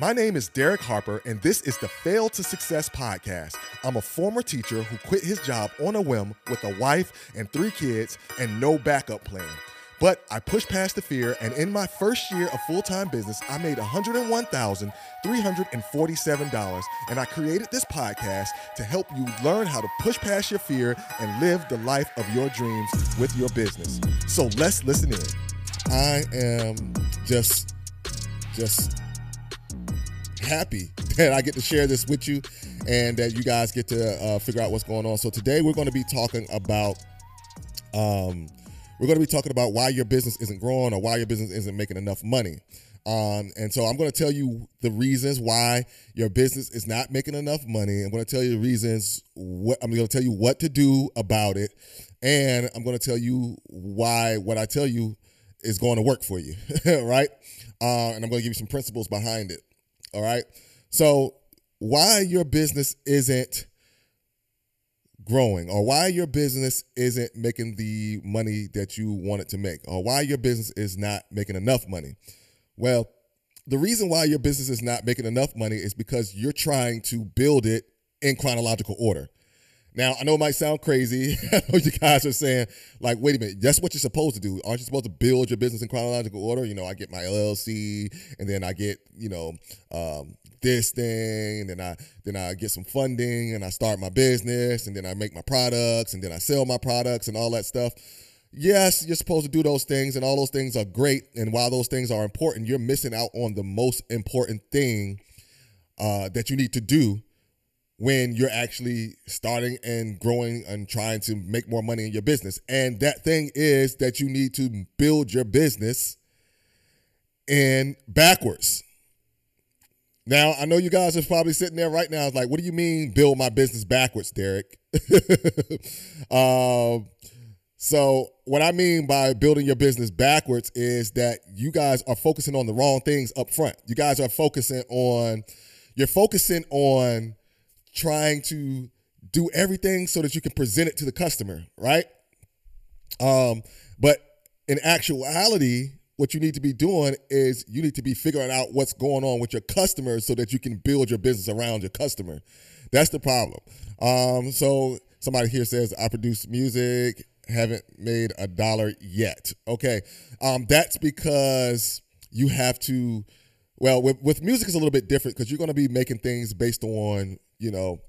My name is Derek Harper, and this is the Fail to Success podcast. I'm a former teacher who quit his job on a whim with a wife and three kids and no backup plan. But I pushed past the fear, and in my first year of full time business, I made $101,347. And I created this podcast to help you learn how to push past your fear and live the life of your dreams with your business. So let's listen in. I am just, just happy that I get to share this with you and that you guys get to uh, figure out what's going on. So today we're going to be talking about um, we're going to be talking about why your business isn't growing or why your business isn't making enough money. Um, and so I'm going to tell you the reasons why your business is not making enough money. I'm going to tell you the reasons. What I'm going to tell you what to do about it, and I'm going to tell you why what I tell you is going to work for you, right? Uh, and I'm going to give you some principles behind it. All right. So why your business isn't growing or why your business isn't making the money that you want it to make or why your business is not making enough money. Well, the reason why your business is not making enough money is because you're trying to build it in chronological order. Now, I know it might sound crazy. I know you guys are saying, like, wait a minute, that's what you're supposed to do. Aren't you supposed to build your business in chronological order? You know, I get my LLC and then I get, you know, um, this thing, and then I then I get some funding and I start my business and then I make my products and then I sell my products and all that stuff. Yes, you're supposed to do those things and all those things are great. And while those things are important, you're missing out on the most important thing uh, that you need to do when you're actually starting and growing and trying to make more money in your business. And that thing is that you need to build your business in backwards. Now, I know you guys are probably sitting there right now, like, what do you mean build my business backwards, Derek? um, so, what I mean by building your business backwards is that you guys are focusing on the wrong things up front. You guys are focusing on, you're focusing on trying to do everything so that you can present it to the customer, right? Um, but in actuality, what you need to be doing is you need to be figuring out what's going on with your customers so that you can build your business around your customer. That's the problem. Um, so somebody here says, I produce music, haven't made a dollar yet. Okay. Um, that's because you have to, well, with, with music, it's a little bit different because you're going to be making things based on you know,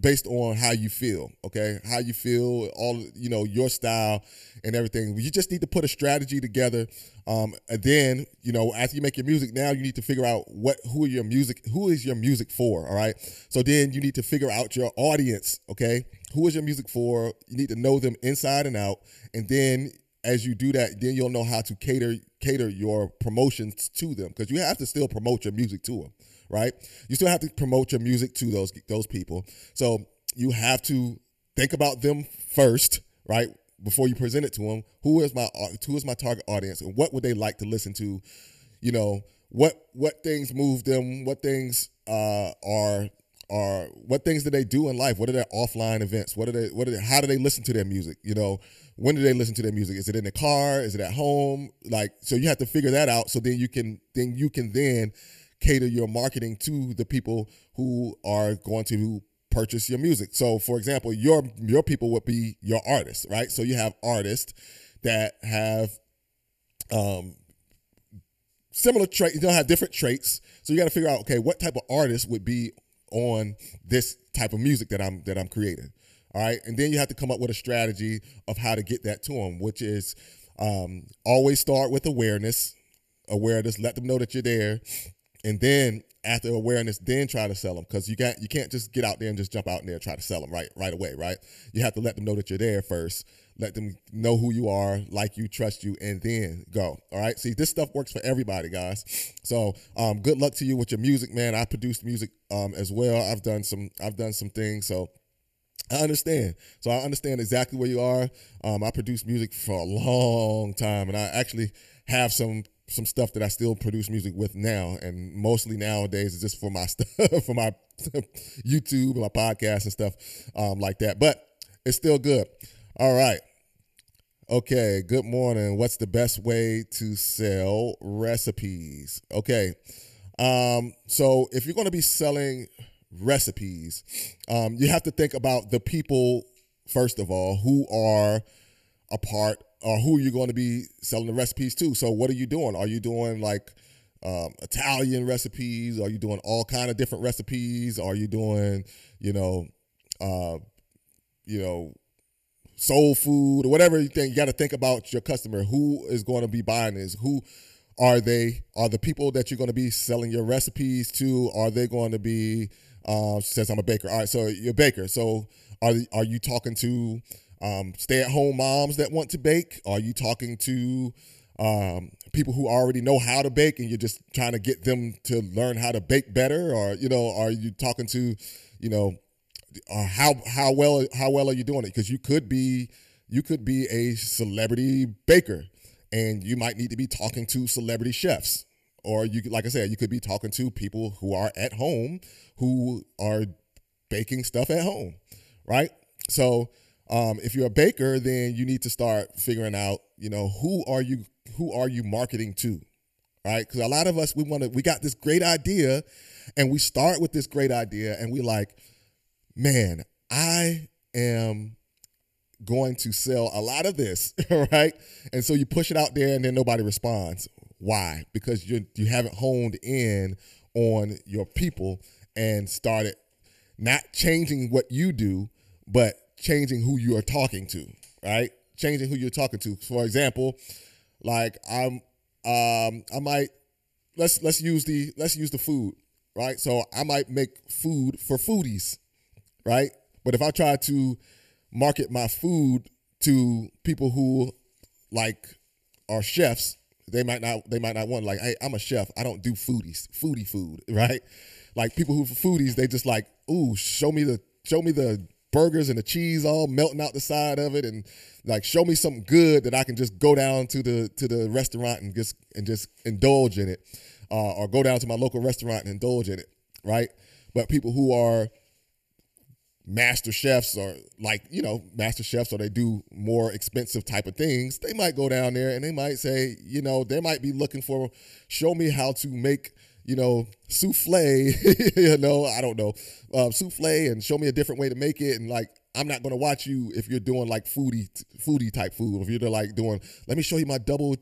based on how you feel, okay? How you feel, all you know, your style and everything. You just need to put a strategy together. Um, and then, you know, after you make your music, now you need to figure out what who your music, who is your music for, all right? So then you need to figure out your audience, okay? Who is your music for? You need to know them inside and out. And then as you do that, then you'll know how to cater cater your promotions to them because you have to still promote your music to them right? You still have to promote your music to those those people. So you have to think about them first, right? Before you present it to them, who is my who is my target audience, and what would they like to listen to? You know, what what things move them? What things uh, are are what things do they do in life? What are their offline events? What are they? What are they? How do they listen to their music? You know, when do they listen to their music? Is it in the car? Is it at home? Like, so you have to figure that out. So then you can then you can then cater your marketing to the people who are going to purchase your music. So, for example, your your people would be your artists, right? So you have artists that have um, similar traits. Don't have different traits. So you got to figure out, okay, what type of artist would be on this type of music that I'm that I'm creating. All right, and then you have to come up with a strategy of how to get that to them, which is um, always start with awareness. Awareness, let them know that you're there and then after awareness, then try to sell them because you can't you can't just get out there and just jump out there and try to sell them right right away, right? You have to let them know that you're there first. Let them know who you are, like you, trust you, and then go. All right. See, this stuff works for everybody, guys. So, um, good luck to you with your music, man. I produced music um, as well. I've done some I've done some things. So I understand. So I understand exactly where you are. Um, I produced music for a long time, and I actually have some some stuff that I still produce music with now, and mostly nowadays is just for my stuff, for my YouTube and my podcast and stuff um, like that. But it's still good. All right. Okay. Good morning. What's the best way to sell recipes? Okay. Um, so if you're going to be selling recipes, um, you have to think about the people first of all who are a part or who you're going to be selling the recipes to. So what are you doing? Are you doing like um, Italian recipes? Are you doing all kind of different recipes? Are you doing, you know, uh, you know, soul food or whatever you think? You got to think about your customer. Who is going to be buying this? Who are they? Are the people that you're going to be selling your recipes to? Are they going to be? Uh, she says I'm a baker. All right, so you're a baker. So are are you talking to um, stay at home moms that want to bake? Are you talking to um, people who already know how to bake and you're just trying to get them to learn how to bake better? Or, you know, are you talking to, you know, uh, how how well how well are you doing it? Because you could be you could be a celebrity baker and you might need to be talking to celebrity chefs or you like I said, you could be talking to people who are at home who are baking stuff at home, right? So um, if you're a baker, then you need to start figuring out, you know, who are you who are you marketing to, right? Because a lot of us we want to we got this great idea, and we start with this great idea, and we like, man, I am going to sell a lot of this, right? And so you push it out there, and then nobody responds. Why? Because you you haven't honed in on your people and started not changing what you do, but changing who you are talking to, right? Changing who you're talking to. For example, like I'm um I might let's let's use the let's use the food, right? So I might make food for foodies, right? But if I try to market my food to people who like are chefs, they might not they might not want like, hey, I'm a chef. I don't do foodies, foodie food, right? Like people who foodies, they just like, ooh, show me the show me the burgers and the cheese all melting out the side of it and like show me something good that I can just go down to the to the restaurant and just and just indulge in it uh, or go down to my local restaurant and indulge in it right but people who are master chefs or like you know master chefs or they do more expensive type of things they might go down there and they might say you know they might be looking for show me how to make you know, souffle, you know, I don't know, uh, souffle and show me a different way to make it. And like, I'm not going to watch you if you're doing like foodie, foodie type food. If you're like doing, let me show you my double,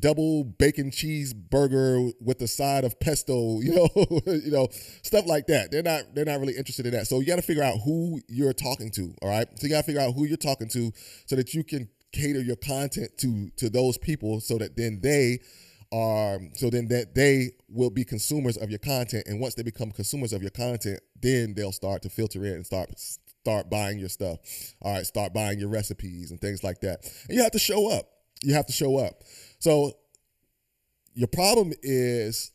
double bacon cheeseburger with the side of pesto, you know, you know, stuff like that. They're not, they're not really interested in that. So you got to figure out who you're talking to. All right. So you got to figure out who you're talking to so that you can cater your content to, to those people so that then they, um, so then that they will be consumers of your content, and once they become consumers of your content, then they'll start to filter in and start start buying your stuff. All right, start buying your recipes and things like that. And you have to show up. You have to show up. So your problem is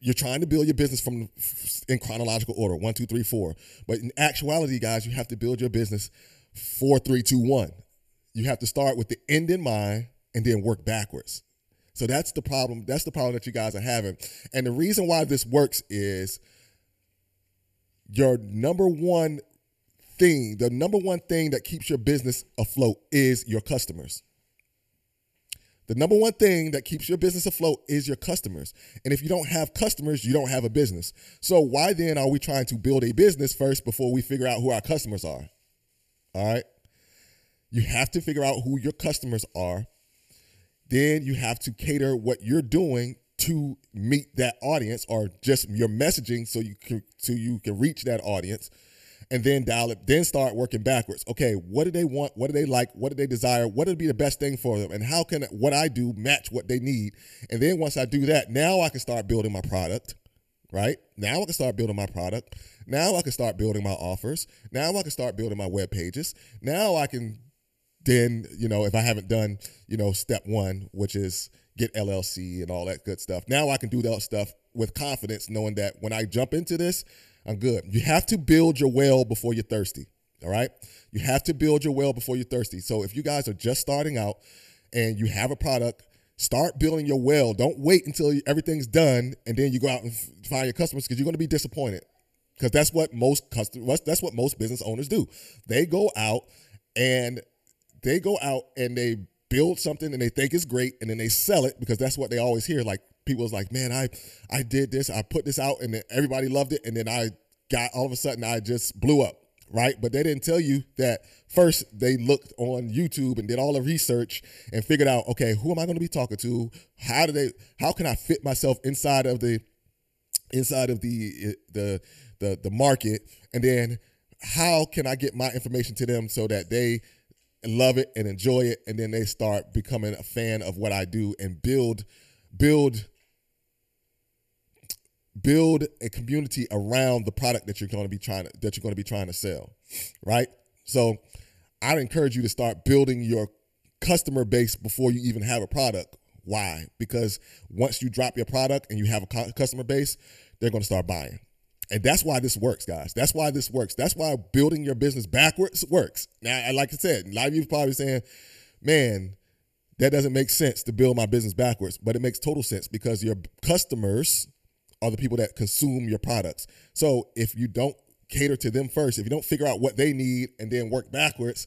you're trying to build your business from in chronological order one two three four but in actuality guys you have to build your business four three two one you have to start with the end in mind and then work backwards so that's the problem. That's the problem that you guys are having. And the reason why this works is your number one thing, the number one thing that keeps your business afloat is your customers. The number one thing that keeps your business afloat is your customers. And if you don't have customers, you don't have a business. So why then are we trying to build a business first before we figure out who our customers are? All right. You have to figure out who your customers are then you have to cater what you're doing to meet that audience or just your messaging so you can so you can reach that audience and then dial it then start working backwards. Okay what do they want? What do they like? What do they desire? What would be the best thing for them? And how can what i do match what they need? And then once i do that now i can start building my product right? Now i can start building my product. Now i can start building my offers. Now i can start building my web pages. Now i can then you know if i haven't done you know step one which is get llc and all that good stuff now i can do that stuff with confidence knowing that when i jump into this i'm good. You have to build your well before you're thirsty all right? You have to build your well before you're thirsty. So if you guys are just starting out and you have a product start building your well. Don't wait until everything's done and then you go out and find your customers because you're going to be disappointed. Because that's what most customers that's what most business owners do. They go out and they go out and they build something and they think it's great and then they sell it because that's what they always hear like people was like, man, I I did this, I put this out, and then everybody loved it, and then I got all of a sudden I just blew up, right? But they didn't tell you that first they looked on YouTube and did all the research and figured out, okay, who am I going to be talking to? How do they? How can I fit myself inside of the inside of the eh, the the the market, and then how can I get my information to them so that they love it and enjoy it, and then they start becoming a fan of what I do and build build build a community around the product that you're going to be trying to that you're going to be trying to sell, right? So I'd encourage you to start building your customer base before you even have a product. Why? Because once you drop your product and you have a customer base, they're going to start buying. And that's why this works, guys. That's why this works. That's why building your business backwards works. Now, like I said, a lot of you probably saying, man, that doesn't make sense to build my business backwards, but it makes total sense because your customers are the people that consume your products. So if you don't cater to them first, if you don't figure out what they need and then work backwards,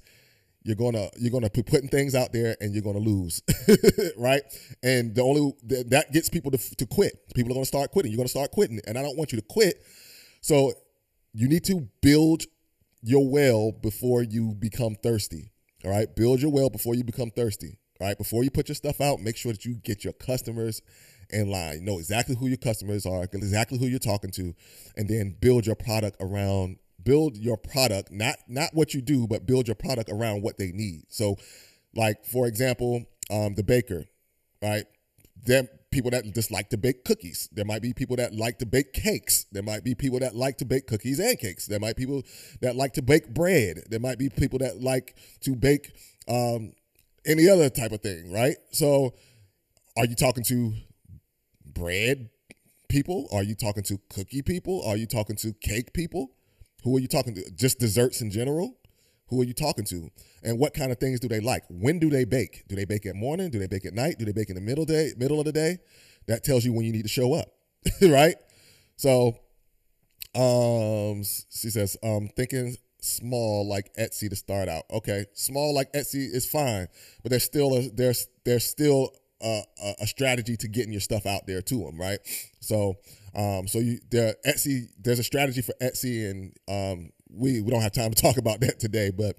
you're gonna you're gonna be putting things out there and you're gonna lose, right? And the only that gets people to, to quit. People are gonna start quitting. You're gonna start quitting, and I don't want you to quit. So you need to build your well before you become thirsty. All right, build your well before you become thirsty. All right, before you put your stuff out, make sure that you get your customers in line. Know exactly who your customers are, exactly who you're talking to, and then build your product around build your product, not not what you do, but build your product around what they need. So, like for example, um, the baker, right? There people that just like to bake cookies. There might be people that like to bake cakes. There might be people that like to bake cookies and cakes. There might be people that like to bake bread. There might be people that like to bake um, any other type of thing, right? So, are you talking to bread people? Are you talking to cookie people? Are you talking to cake people? Who are you talking to? Just desserts in general? Who are you talking to? And what kind of things do they like? When do they bake? Do they bake at morning? Do they bake at night? Do they bake in the middle day, middle of the day? That tells you when you need to show up, right? So, um, she says, um, thinking small like Etsy to start out. Okay, small like Etsy is fine, but there's still a there's there's still a, a, strategy to getting your stuff out there to them, right? So, um, so you there Etsy, there's a strategy for Etsy, and um, we we don't have time to talk about that today, but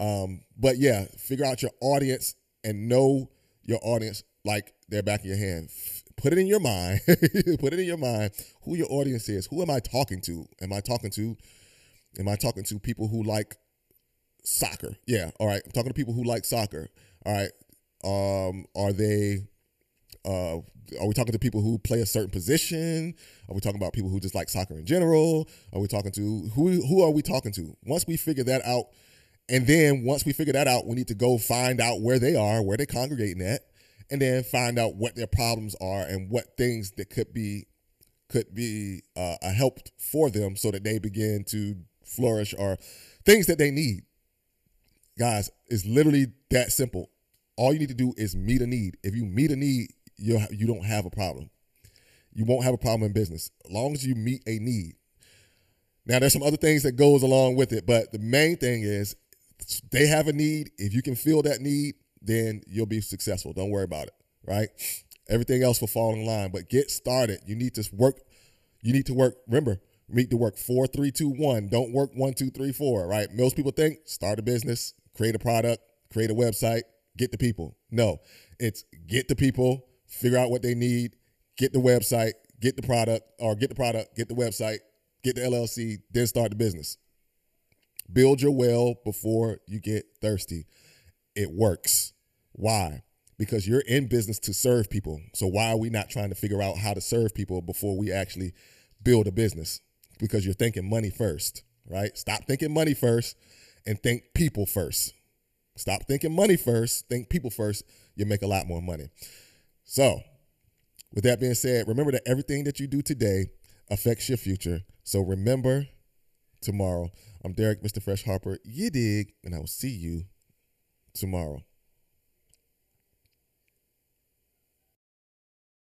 um, but yeah, figure out your audience and know your audience like they're back in your hand. Put it in your mind. Put it in your mind who your audience is. Who am I talking to? Am I talking to? Am I talking to people who like soccer? Yeah. All right. I'm talking to people who like soccer. All right. Um, are they? Uh, are we talking to people who play a certain position? Are we talking about people who just like soccer in general? Are we talking to who? Who are we talking to? Once we figure that out, and then once we figure that out, we need to go find out where they are, where they're congregating at, and then find out what their problems are and what things that could be could be uh, a help for them, so that they begin to flourish or things that they need. Guys, it's literally that simple. All you need to do is meet a need. If you meet a need, you you don't have a problem. You won't have a problem in business as long as you meet a need. Now, there's some other things that goes along with it, but the main thing is they have a need. If you can fill that need, then you'll be successful. Don't worry about it, right? Everything else will fall in line. But get started. You need to work. You need to work. Remember, need to work four, three, two, one. Don't work one, two, three, four. Right? Most people think start a business, create a product, create a website, get the people. No, it's get the people, figure out what they need, get the website, get the product, or get the product, get the website, get the LLC, then start the business. Build your well before you get thirsty. It works. Why? Because you're in business to serve people. So why are we not trying to figure out how to serve people before we actually build a business? Because you're thinking money first, right? Stop thinking money first and think people first. Stop thinking money first, think people first. You make a lot more money. So, with that being said, remember that everything that you do today affects your future. So remember tomorrow. I'm Derek, Mr. Fresh Harper. You dig, and I will see you tomorrow.